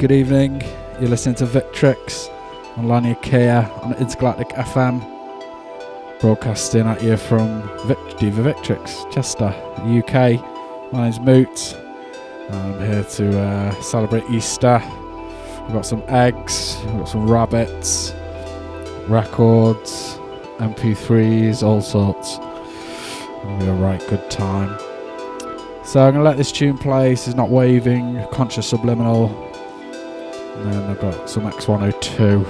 Good evening. You're listening to Victrix on Lania Kia on Intergalactic FM, broadcasting at you from Vic- Deva Victrix, Chester, UK. My name's Moot. I'm here to uh, celebrate Easter. We've got some eggs, we've got some rabbits, records, MP3s, all sorts. It'll be a right good time. So I'm gonna let this tune play. This is not waving, conscious subliminal. And then I've got some X102.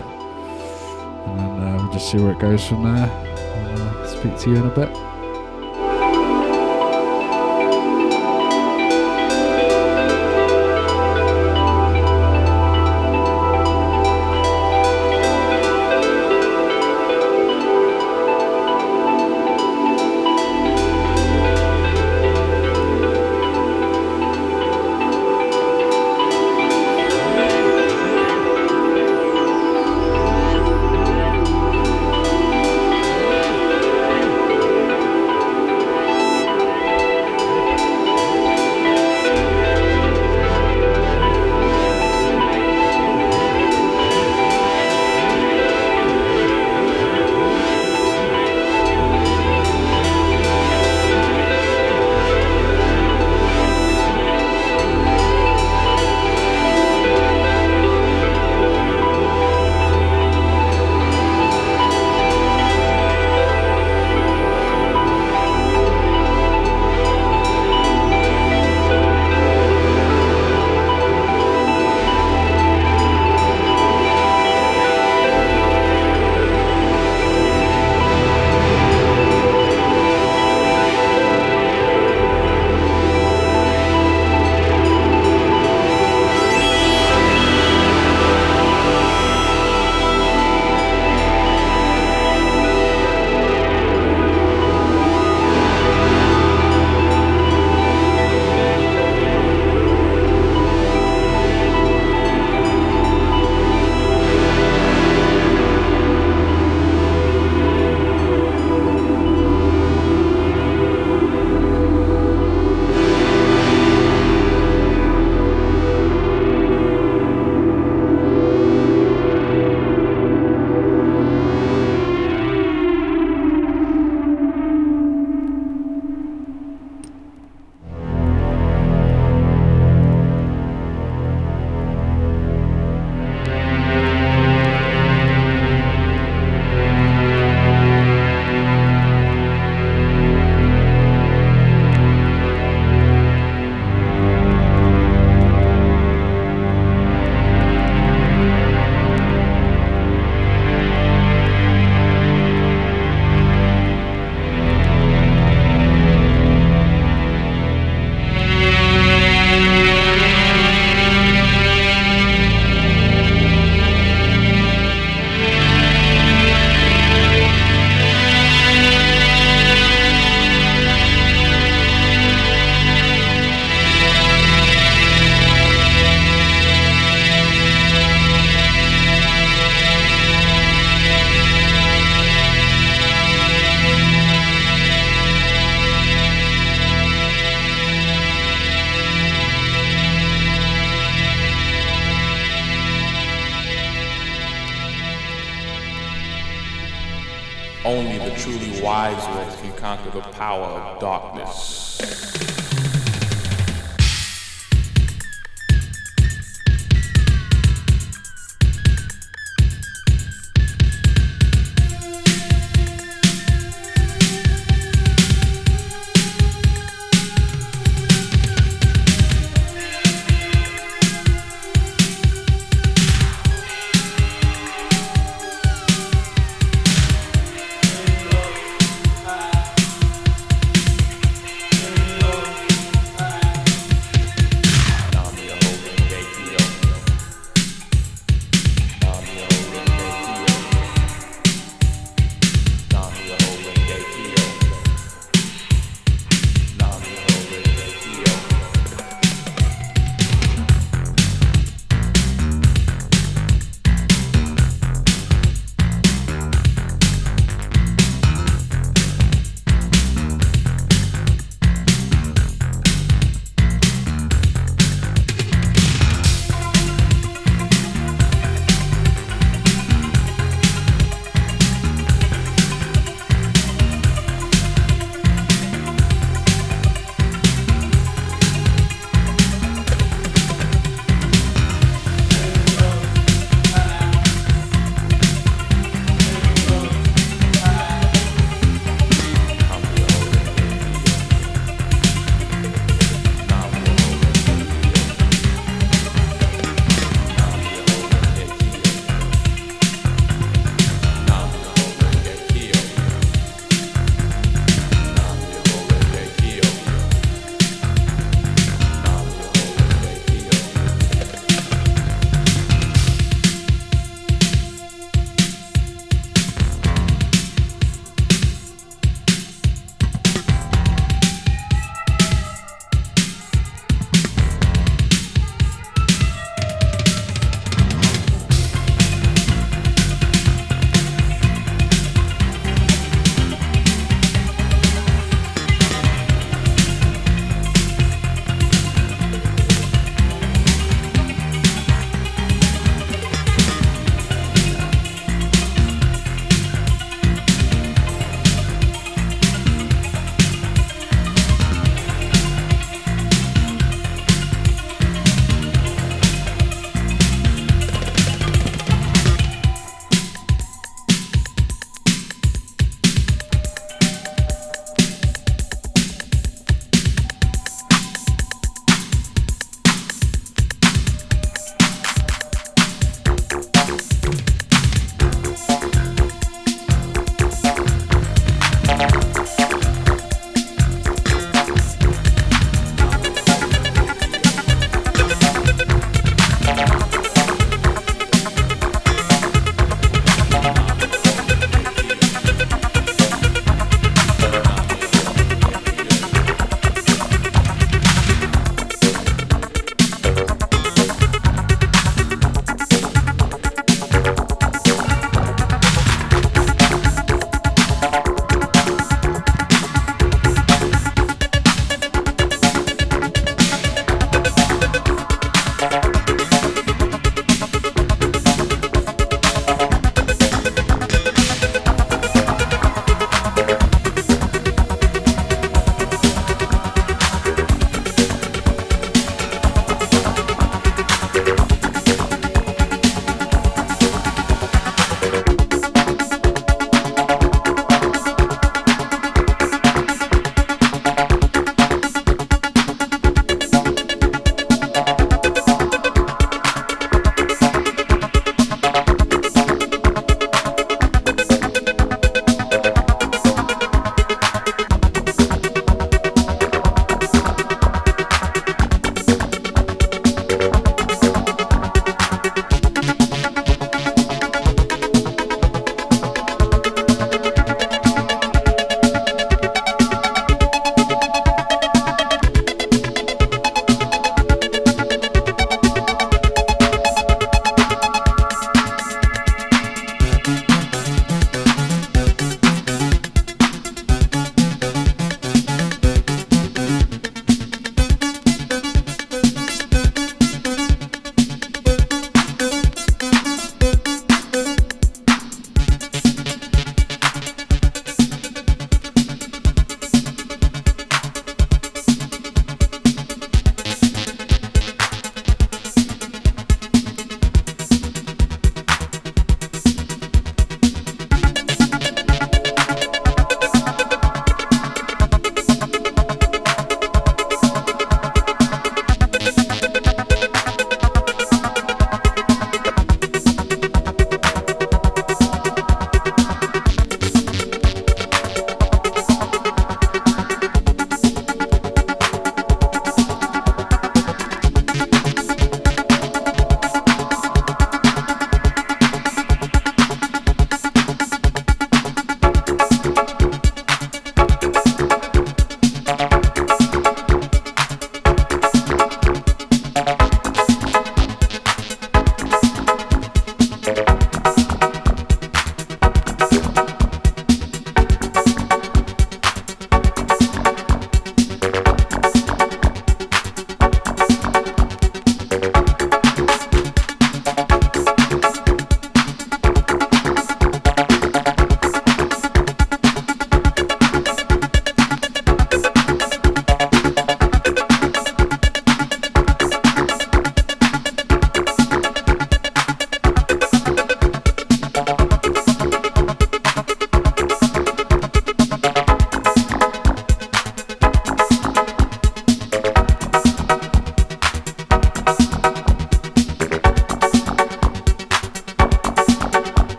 And then uh, we'll just see where it goes from there. And, uh, speak to you in a bit.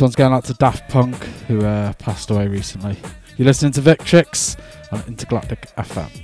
This one's going out to Daft Punk, who uh, passed away recently. You're listening to Victrix on Intergalactic FM.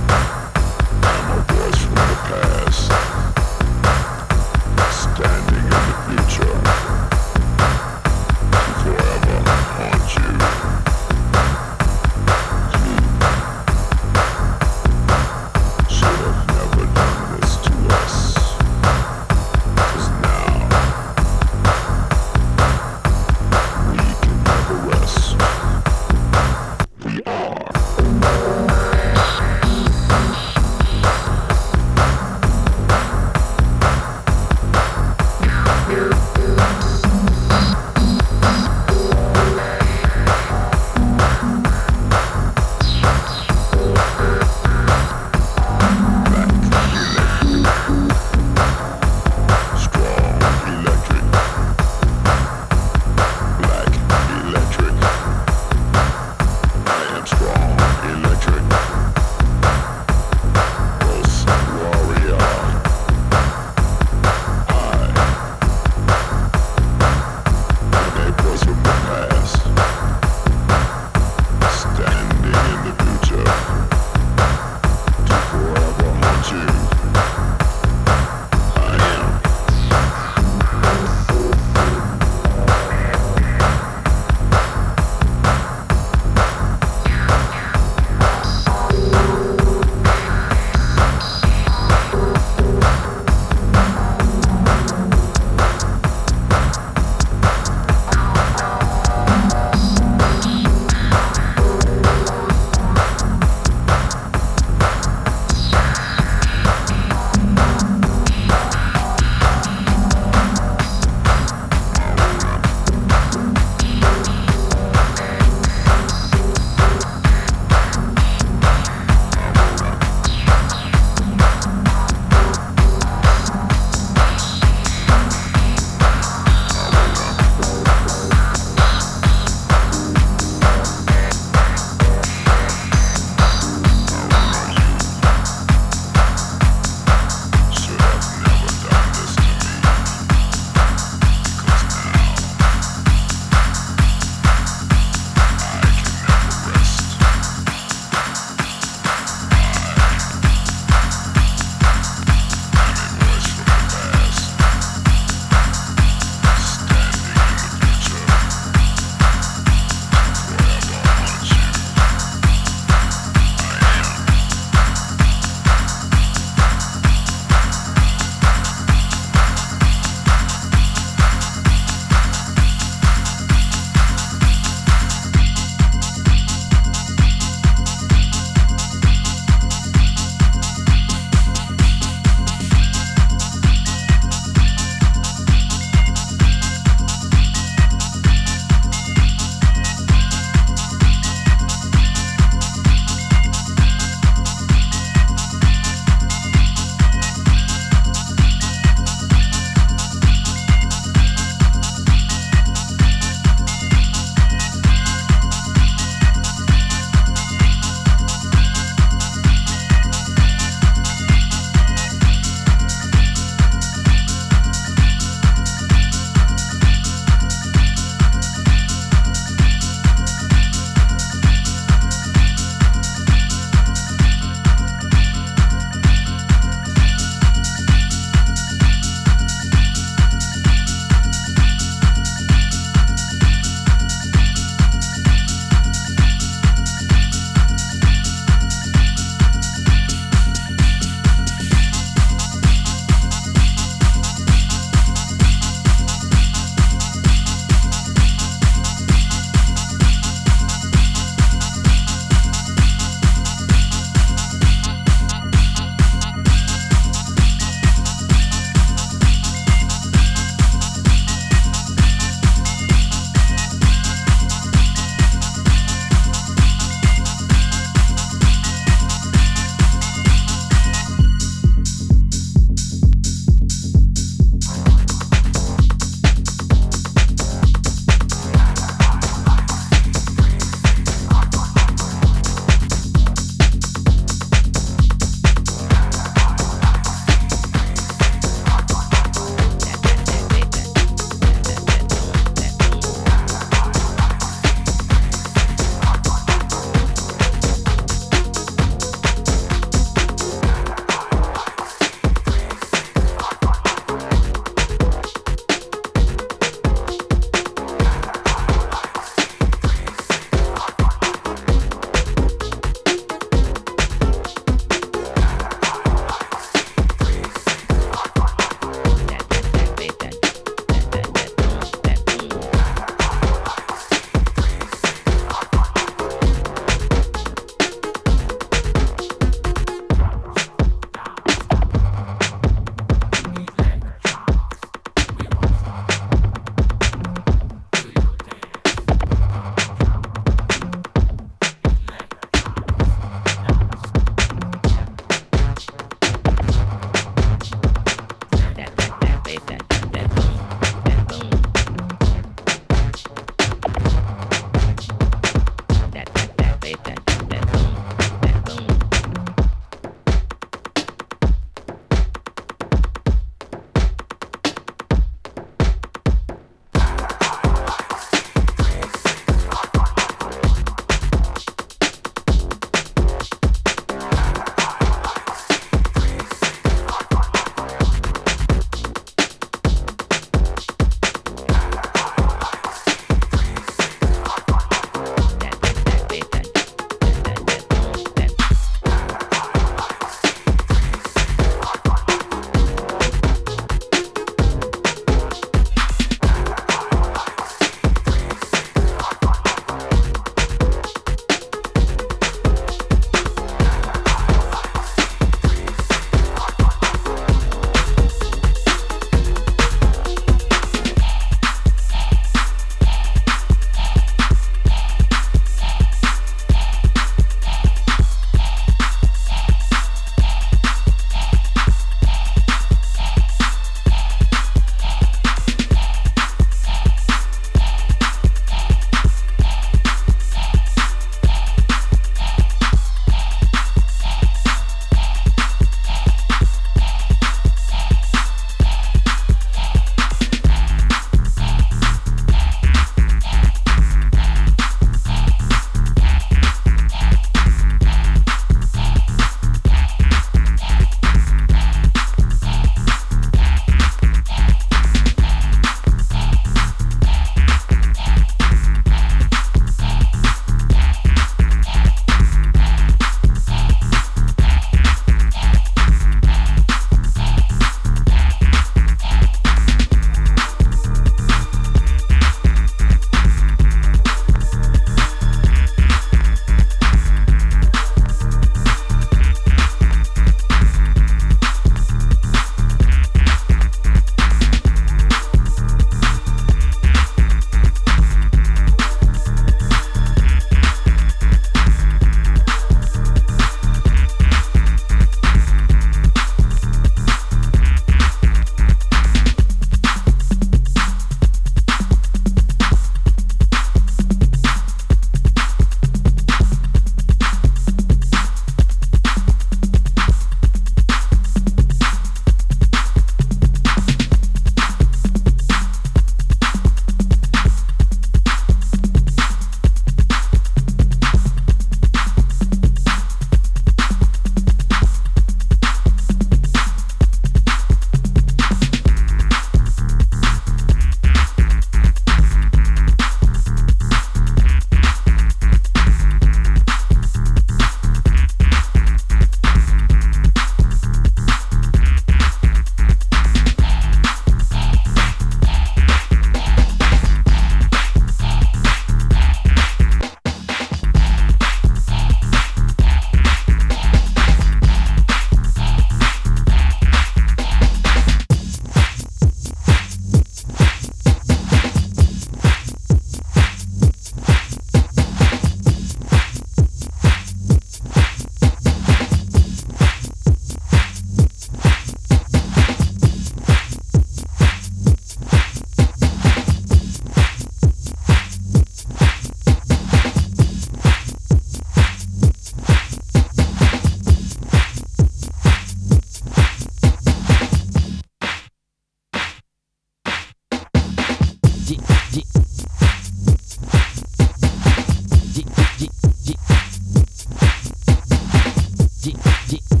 yeah, yeah.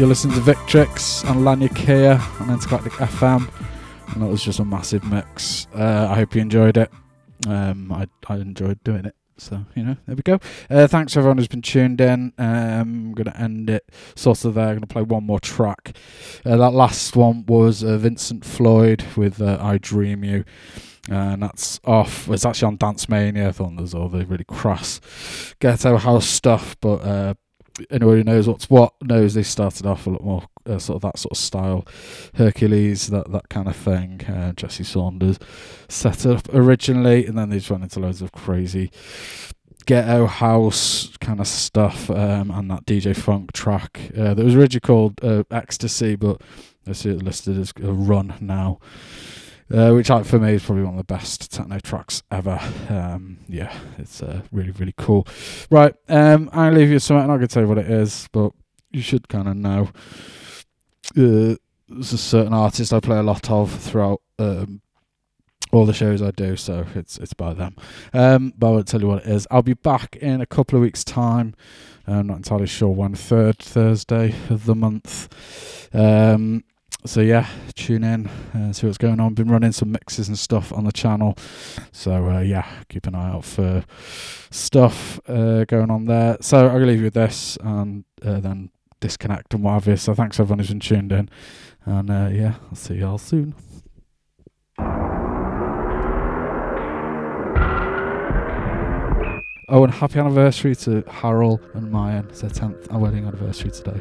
You're listening to Victrix on Laniakea on Intergalactic FM, and that was just a massive mix. Uh, I hope you enjoyed it. Um, I, I enjoyed doing it. So, you know, there we go. Uh, thanks everyone who's been tuned in. Um, I'm going to end it sort of there. I'm going to play one more track. Uh, that last one was uh, Vincent Floyd with uh, I Dream You. And that's off. It's actually on Dance Mania. I thought there's all the really crass ghetto house stuff, but uh, anyone who knows what's what knows they started off a lot more uh, sort of that sort of style, Hercules, that that kind of thing. Uh, Jesse Saunders set up originally, and then they just went into loads of crazy ghetto house kind of stuff, um, and that DJ Funk track uh, that was originally called uh, Ecstasy, but I see it listed as a Run now. Uh, which like, for me is probably one of the best techno tracks ever. Um, yeah, it's uh, really really cool. Right, um, I'll leave you something. I'm not gonna tell you what it is, but you should kind of know. Uh, there's a certain artist I play a lot of throughout um, all the shows I do, so it's it's by them. Um, but I won't tell you what it is. I'll be back in a couple of weeks' time. I'm not entirely sure when. Third Thursday of the month. Um, so yeah, tune in, uh, see what's going on. Been running some mixes and stuff on the channel, so uh, yeah, keep an eye out for stuff uh, going on there. So I'm gonna leave you with this, and uh, then disconnect and what have you. So thanks everyone who's been tuned in, and uh, yeah, I'll see y'all soon. Oh, and happy anniversary to Harold and Mayan. It's their 10th wedding anniversary today.